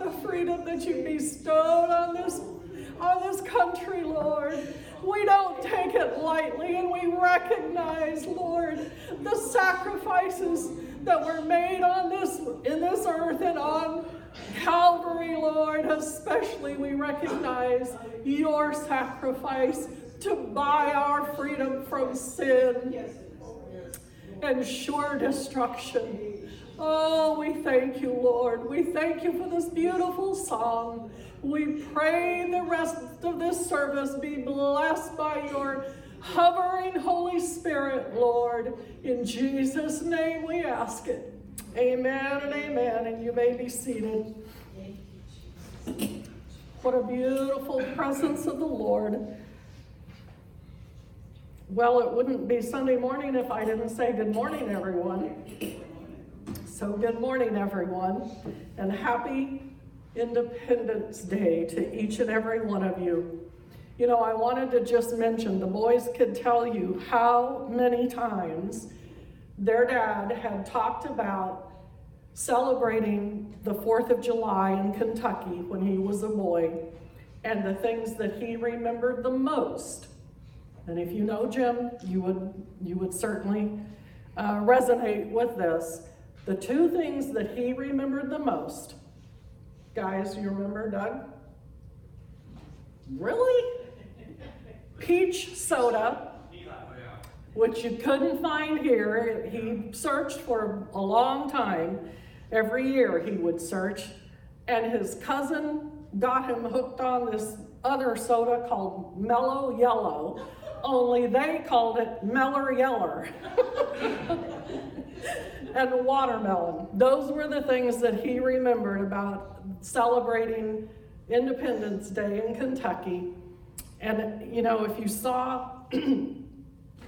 the freedom that you bestowed on this, on this country, Lord. We don't take it lightly and we recognize, Lord, the sacrifices that were made on this in this earth and on Calvary, Lord. Especially we recognize your sacrifice to buy our freedom from sin and sure destruction. Oh, we thank you, Lord. We thank you for this beautiful song. We pray the rest of this service be blessed by your hovering Holy Spirit, Lord. In Jesus' name we ask it. Amen and amen. And you may be seated. What a beautiful presence of the Lord. Well, it wouldn't be Sunday morning if I didn't say good morning, everyone. So, good morning, everyone, and happy Independence Day to each and every one of you. You know, I wanted to just mention the boys could tell you how many times their dad had talked about celebrating the 4th of July in Kentucky when he was a boy and the things that he remembered the most. And if you know Jim, you would, you would certainly uh, resonate with this. The two things that he remembered the most Guys, you remember Doug? Really? Peach soda, which you couldn't find here. He searched for a long time. Every year he would search. And his cousin got him hooked on this other soda called Mellow Yellow, only they called it Meller Yeller. and watermelon. Those were the things that he remembered about celebrating Independence Day in Kentucky. And you know, if you saw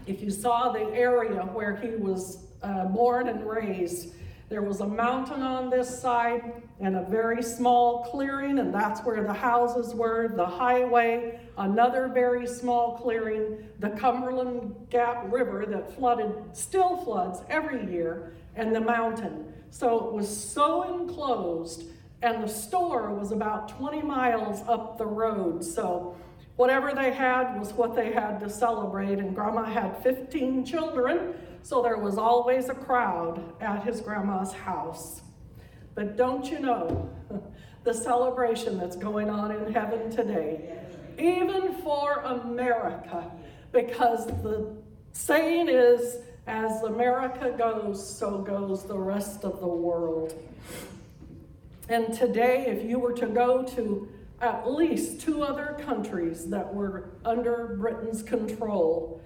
if you saw the area where he was uh, born and raised, there was a mountain on this side and a very small clearing, and that's where the houses were, the highway, another very small clearing, the Cumberland Gap River that flooded, still floods every year, and the mountain. So it was so enclosed, and the store was about 20 miles up the road. So whatever they had was what they had to celebrate, and Grandma had 15 children, so there was always a crowd at his grandma's house. But don't you know the celebration that's going on in heaven today, even for America, because the saying is, as America goes, so goes the rest of the world. And today, if you were to go to at least two other countries that were under Britain's control,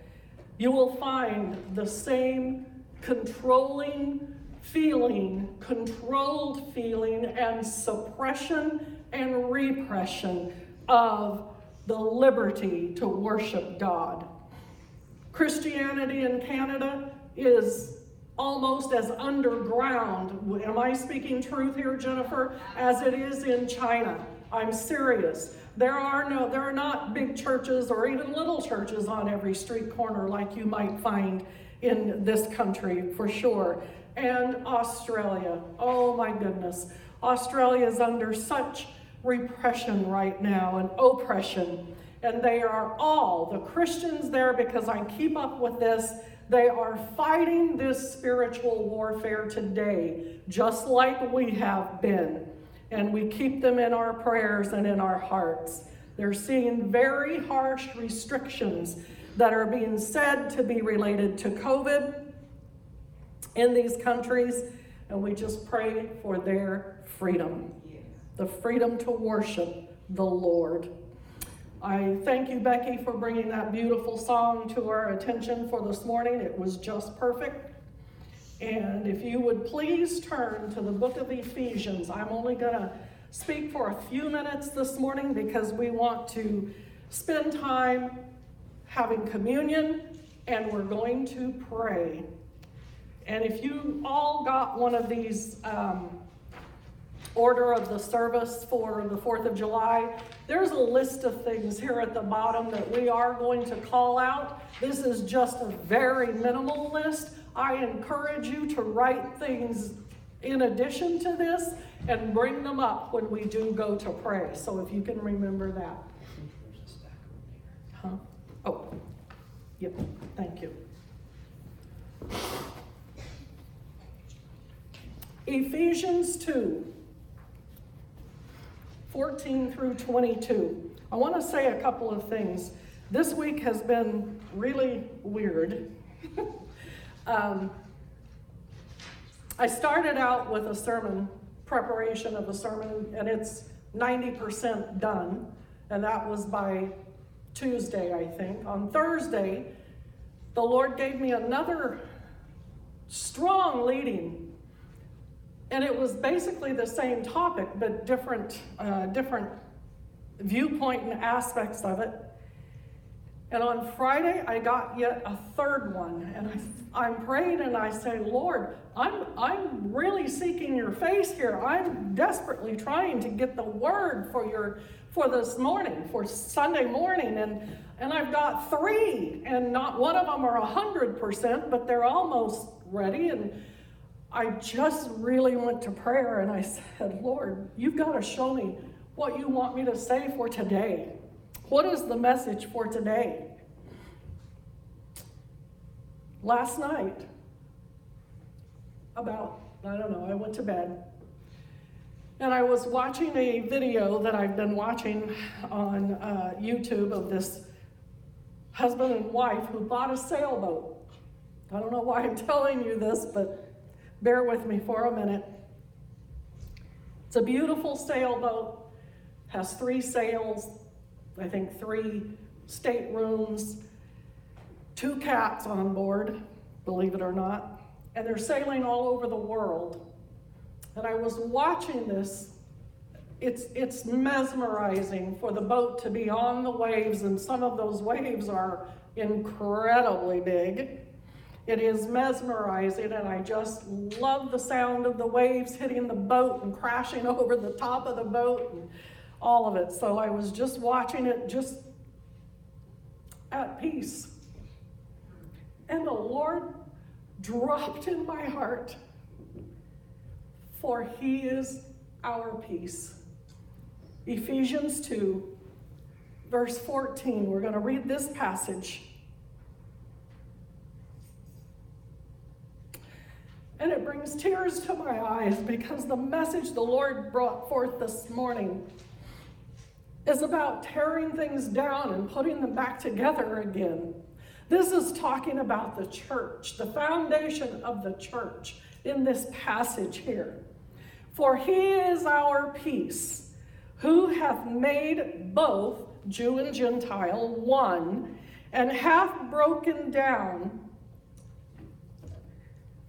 you will find the same controlling feeling, controlled feeling, and suppression and repression of the liberty to worship God. Christianity in Canada is almost as underground, am I speaking truth here, Jennifer, as it is in China. I'm serious. There are no, there are not big churches or even little churches on every street corner like you might find in this country for sure. And Australia, oh my goodness. Australia is under such repression right now and oppression. And they are all, the Christians there, because I keep up with this, they are fighting this spiritual warfare today, just like we have been. And we keep them in our prayers and in our hearts. They're seeing very harsh restrictions that are being said to be related to COVID in these countries. And we just pray for their freedom the freedom to worship the Lord. I thank you, Becky, for bringing that beautiful song to our attention for this morning. It was just perfect. And if you would please turn to the book of Ephesians, I'm only going to speak for a few minutes this morning because we want to spend time having communion and we're going to pray. And if you all got one of these um, order of the service for the 4th of July, there's a list of things here at the bottom that we are going to call out. This is just a very minimal list. I encourage you to write things in addition to this and bring them up when we do go to pray. So if you can remember that. Huh? Oh, yep, thank you. Ephesians 2 14 through 22. I want to say a couple of things. This week has been really weird. um, I started out with a sermon, preparation of a sermon, and it's 90% done, and that was by Tuesday, I think. On Thursday, the Lord gave me another strong leading, and it was basically the same topic, but different, uh, different viewpoint and aspects of it. And on Friday, I got yet a third one. And I, I'm praying and I say, Lord, I'm, I'm really seeking your face here. I'm desperately trying to get the word for your for this morning, for Sunday morning. And, and I've got three, and not one of them are 100%, but they're almost ready. And I just really went to prayer and I said, Lord, you've got to show me what you want me to say for today. What is the message for today? Last night, about, I don't know, I went to bed. And I was watching a video that I've been watching on uh, YouTube of this husband and wife who bought a sailboat. I don't know why I'm telling you this, but bear with me for a minute. It's a beautiful sailboat, has three sails, I think three staterooms, two cats on board, believe it or not, and they're sailing all over the world. And I was watching this. It's, it's mesmerizing for the boat to be on the waves, and some of those waves are incredibly big. It is mesmerizing, and I just love the sound of the waves hitting the boat and crashing over the top of the boat. And, all of it. So I was just watching it just at peace. And the Lord dropped in my heart, for He is our peace. Ephesians 2, verse 14. We're going to read this passage. And it brings tears to my eyes because the message the Lord brought forth this morning is about tearing things down and putting them back together again. This is talking about the church, the foundation of the church in this passage here. For he is our peace, who hath made both Jew and Gentile one, and hath broken down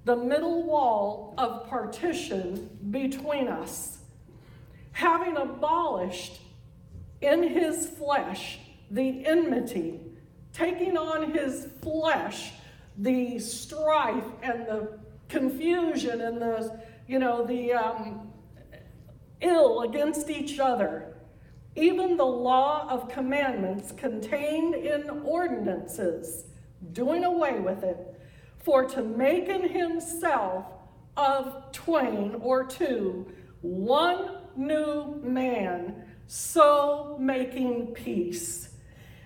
the middle wall of partition between us, having abolished in his flesh the enmity, taking on his flesh the strife and the confusion and the, you know, the um, ill against each other. Even the law of commandments contained in ordinances, doing away with it, for to make in himself of twain or two one new man so making peace,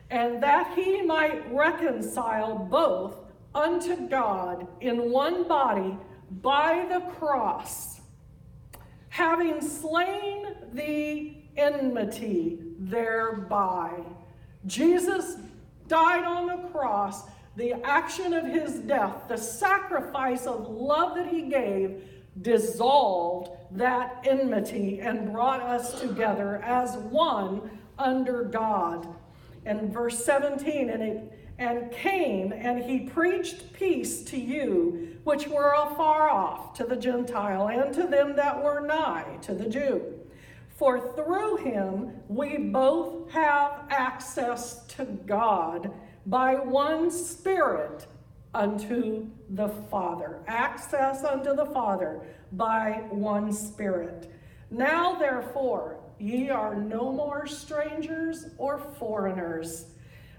and that he might reconcile both unto God in one body by the cross, having slain the enmity thereby. Jesus died on the cross, the action of his death, the sacrifice of love that he gave dissolved that enmity and brought us together as one under God. And verse 17, and it and came and he preached peace to you which were afar off, to the Gentile, and to them that were nigh, to the Jew. For through him we both have access to God by one Spirit unto the Father. Access unto the Father by one Spirit. Now, therefore, ye are no more strangers or foreigners,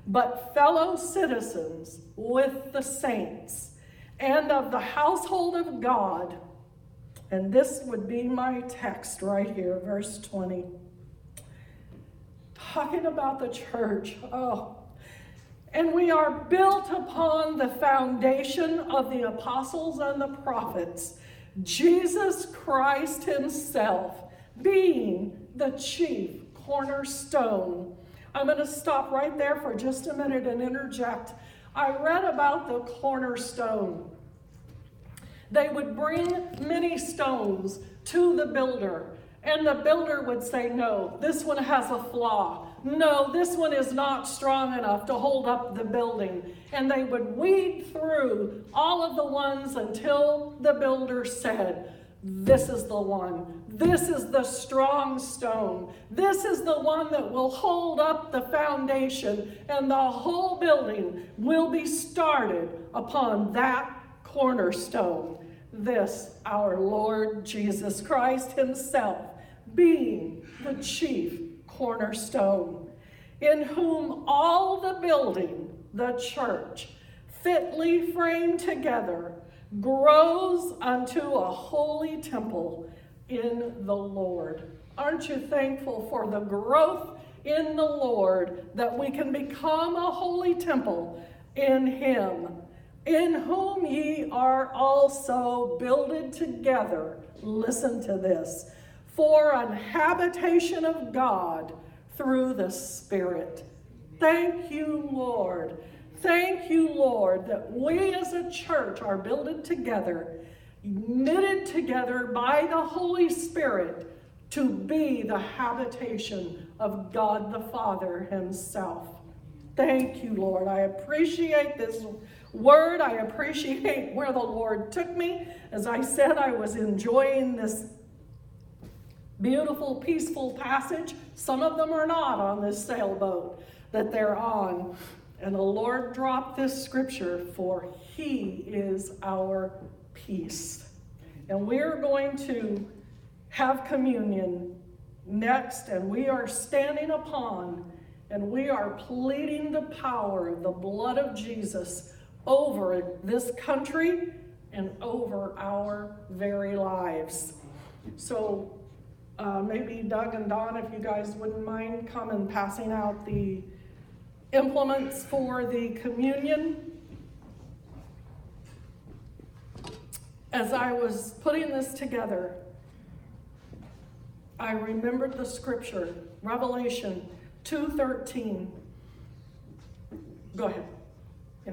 but fellow citizens with the saints and of the household of God, And this would be my text right here, verse 20. Talking about the church. Oh. And we are built upon the foundation of the apostles and the prophets, Jesus Christ Himself being the chief cornerstone. I'm going to stop right there for just a minute and interject. I read about the cornerstone. They would bring many stones to the builder, and the builder would say, No, this one has a flaw. No, this one is not strong enough to hold up the building. And they would weed through all of the ones until the builder said, This is the one. This is the strong stone. This is the one that will hold up the foundation, and the whole building will be started upon that cornerstone. This, our Lord Jesus Christ Himself, being the chief cornerstone, in whom all the building, the church, fitly framed together, grows unto a holy temple in the Lord. Aren't you thankful for the growth in the Lord that we can become a holy temple in Him? in whom ye are also builded together. Listen to this for an habitation of God through the Spirit. Thank you, Lord. Thank you, Lord, that we as a church are builded together, knitted together by the Holy Spirit to be the habitation of God the Father Himself. Thank you, Lord. I appreciate this word. I appreciate where the Lord took me. As I said, I was enjoying this beautiful, peaceful passage. Some of them are not on this sailboat that they're on. And the Lord dropped this scripture for He is our peace. And we're going to have communion next, and we are standing upon and we are pleading the power of the blood of Jesus over this country and over our very lives. So uh, maybe Doug and Don, if you guys wouldn't mind coming passing out the implements for the communion. As I was putting this together, I remembered the scripture, Revelation 2:13. Go ahead. Yeah.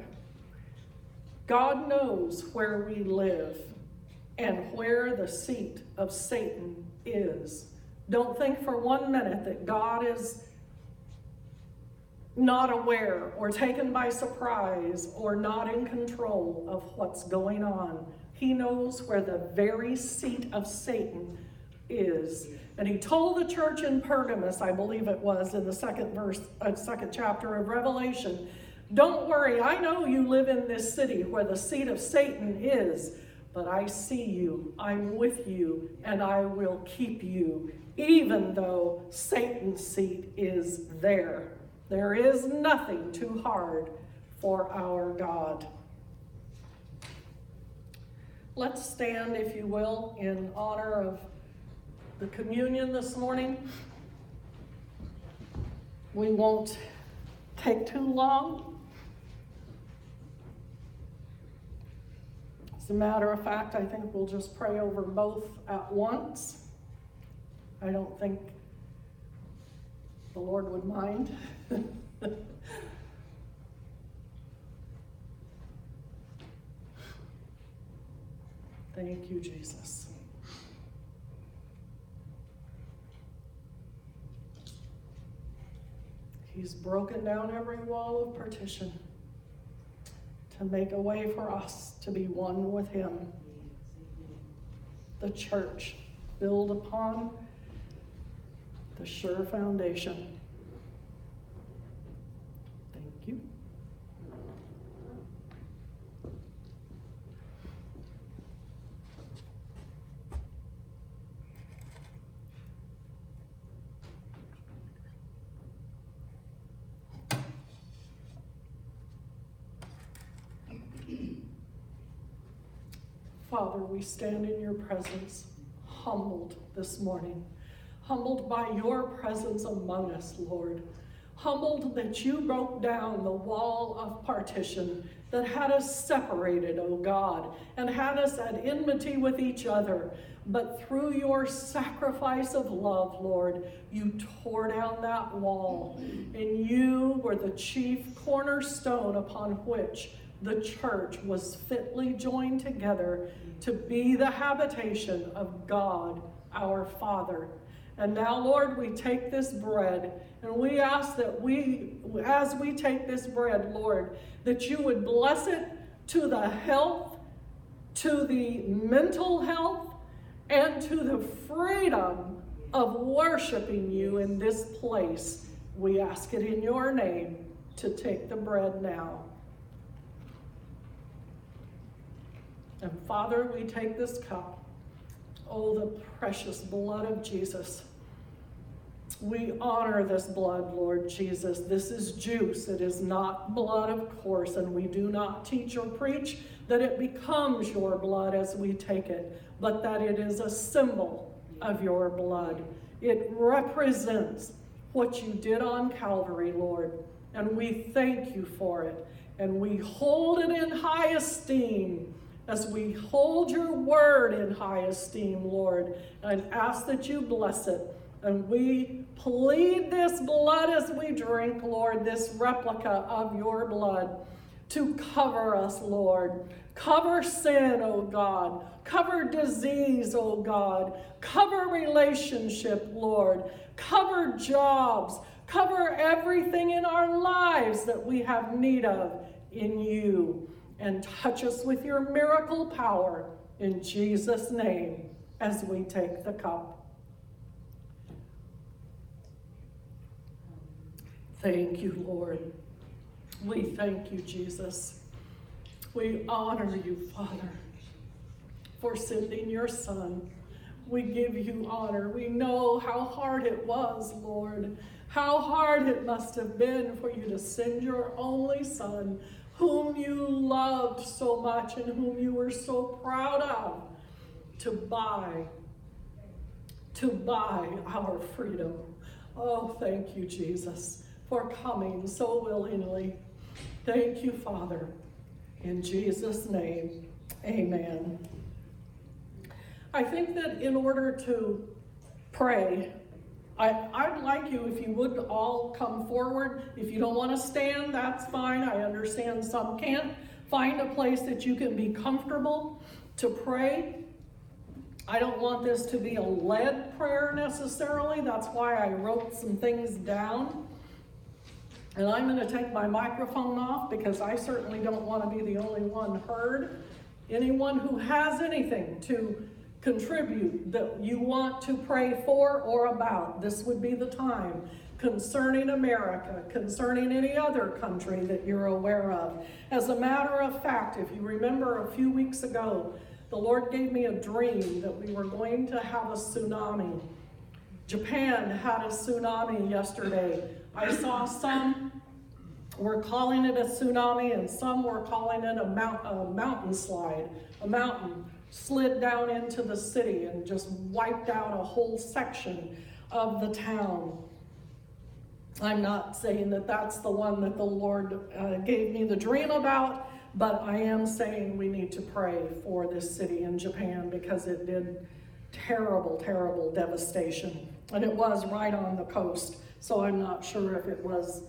God knows where we live and where the seat of Satan is. Don't think for one minute that God is not aware or taken by surprise or not in control of what's going on. He knows where the very seat of Satan is. And he told the church in Pergamos, I believe it was in the second verse, uh, second chapter of Revelation, don't worry, I know you live in this city where the seat of Satan is, but I see you, I'm with you, and I will keep you, even though Satan's seat is there. There is nothing too hard for our God. Let's stand, if you will, in honor of the communion this morning. We won't take too long. As a matter of fact, I think we'll just pray over both at once. I don't think the Lord would mind. Thank you, Jesus. He's broken down every wall of partition to make a way for us to be one with Him. The church, build upon the sure foundation. Thank you. Father, we stand in your presence, humbled this morning, humbled by your presence among us, Lord. Humbled that you broke down the wall of partition that had us separated, O God, and had us at enmity with each other. But through your sacrifice of love, Lord, you tore down that wall, and you were the chief cornerstone upon which the church was fitly joined together to be the habitation of God our Father. And now, Lord, we take this bread and we ask that we, as we take this bread, Lord, that you would bless it to the health, to the mental health, and to the freedom of worshiping you in this place. We ask it in your name to take the bread now. And Father, we take this cup. Oh, the precious blood of Jesus. We honor this blood, Lord Jesus. This is juice. It is not blood, of course, and we do not teach or preach that it becomes your blood as we take it, but that it is a symbol of your blood. It represents what you did on Calvary, Lord, and we thank you for it. And we hold it in high esteem as we hold your word in high esteem, Lord, and ask that you bless it. And we plead this blood as we drink, Lord, this replica of your blood to cover us, Lord. Cover sin, O God. Cover disease, O God. Cover relationship, Lord. Cover jobs. Cover everything in our lives that we have need of in you and touch us with your miracle power in Jesus' name as we take the cup. Thank you, Lord. We thank you, Jesus. We honor you, Father, for sending your Son. We give you honor. We know how hard it was, Lord. How hard it must have been for you to send your only Son whom you loved so much and whom you were so proud of, to buy, to buy our freedom. Oh, thank you, Jesus, for coming so willingly. Thank you, Father. In Jesus' name, amen. I think that in order to pray, I, I'd like you, if you would all come forward. If you don't want to stand, that's fine. I understand some can't. Find a place that you can be comfortable to pray. I don't want this to be a led prayer necessarily. That's why I wrote some things down. And I'm going to take my microphone off because I certainly don't want to be the only one heard. Anyone who has anything to contribute that you want to pray for or about, this would be the time. Concerning America, concerning any other country that you're aware of. As a matter of fact, if you remember a few weeks ago, the Lord gave me a dream that we were going to have a tsunami. Japan had a tsunami yesterday. I saw some were calling it a tsunami and some were calling it a, mount, a mountain slide, a mountain slid down into the city and just wiped out a whole section of the town. I'm not saying that that's the one that the Lord uh, gave me the dream about, but I am saying we need to pray for this city in Japan because it did terrible, terrible devastation. And it was right on the coast, so I'm not sure if it was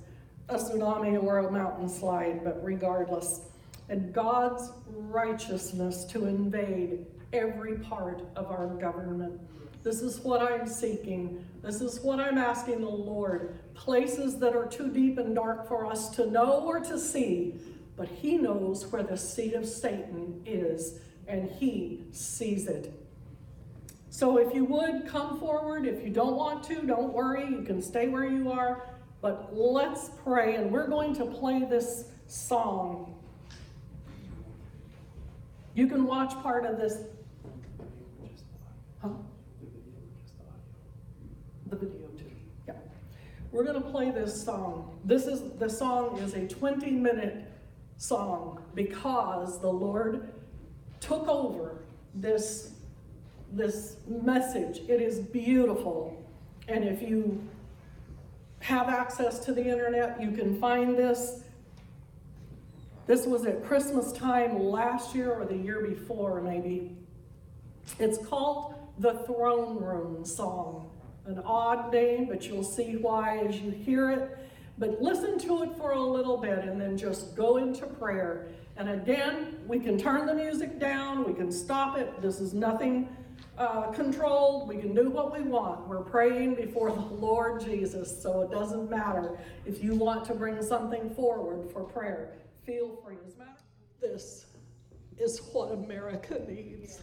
a tsunami or a mountain slide, but regardless, and God's righteousness to invade every part of our government. This is what I'm seeking. This is what I'm asking the Lord. Places that are too deep and dark for us to know or to see, but He knows where the seat of Satan is, and He sees it. So if you would come forward, if you don't want to, don't worry, you can stay where you are. But let's pray, and we're going to play this song you can watch part of this. Huh? The video too. Yeah. We're going to play this song. This is the song is a 20 minute song because the Lord took over this, this message. It is beautiful. And if you have access to the internet, you can find this. This was at Christmas time last year or the year before, maybe. It's called the Throne Room Song. An odd name, but you'll see why as you hear it. But listen to it for a little bit and then just go into prayer. And again, we can turn the music down, we can stop it. This is nothing uh, controlled. We can do what we want. We're praying before the Lord Jesus, so it doesn't matter if you want to bring something forward for prayer. Feel free. As a matter, this is what America needs.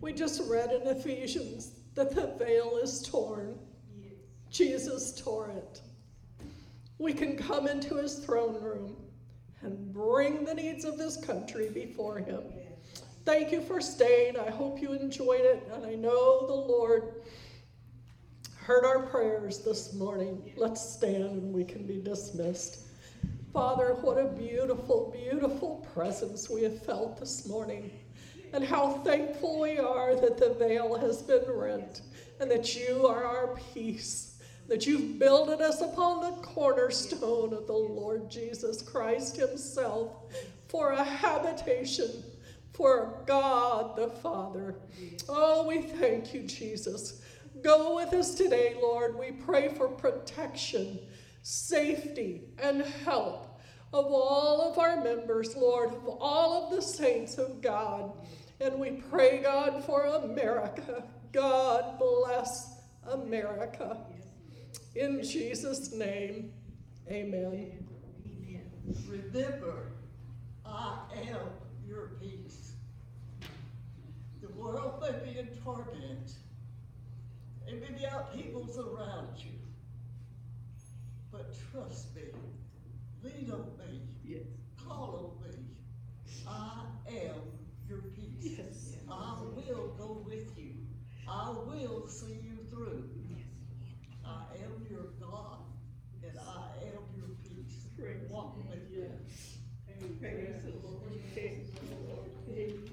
We just read in Ephesians that the veil is torn. Jesus tore it. We can come into his throne room and bring the needs of this country before him. Thank you for staying. I hope you enjoyed it, and I know the Lord heard our prayers this morning. Let's stand and we can be dismissed. Father, what a beautiful, beautiful presence we have felt this morning and how thankful we are that the veil has been rent and that you are our peace, that you've builded us upon the cornerstone of the Lord Jesus Christ Himself for a habitation for God the Father. Oh, we thank you, Jesus. Go with us today, Lord. We pray for protection, safety, and help of all of our members, Lord, of all of the saints of God. And we pray, God, for America. God bless America. In Jesus' name, amen. Remember, I am your peace. The world may be in torment. There may be upheavals around you. But trust me, lean on me, Yes. call on me. I am your peace. Yes. I will go with you. I will see you through. I am your God, and I am your peace. Praise Walk with me. Praise the Lord. Thank you, Lord. You.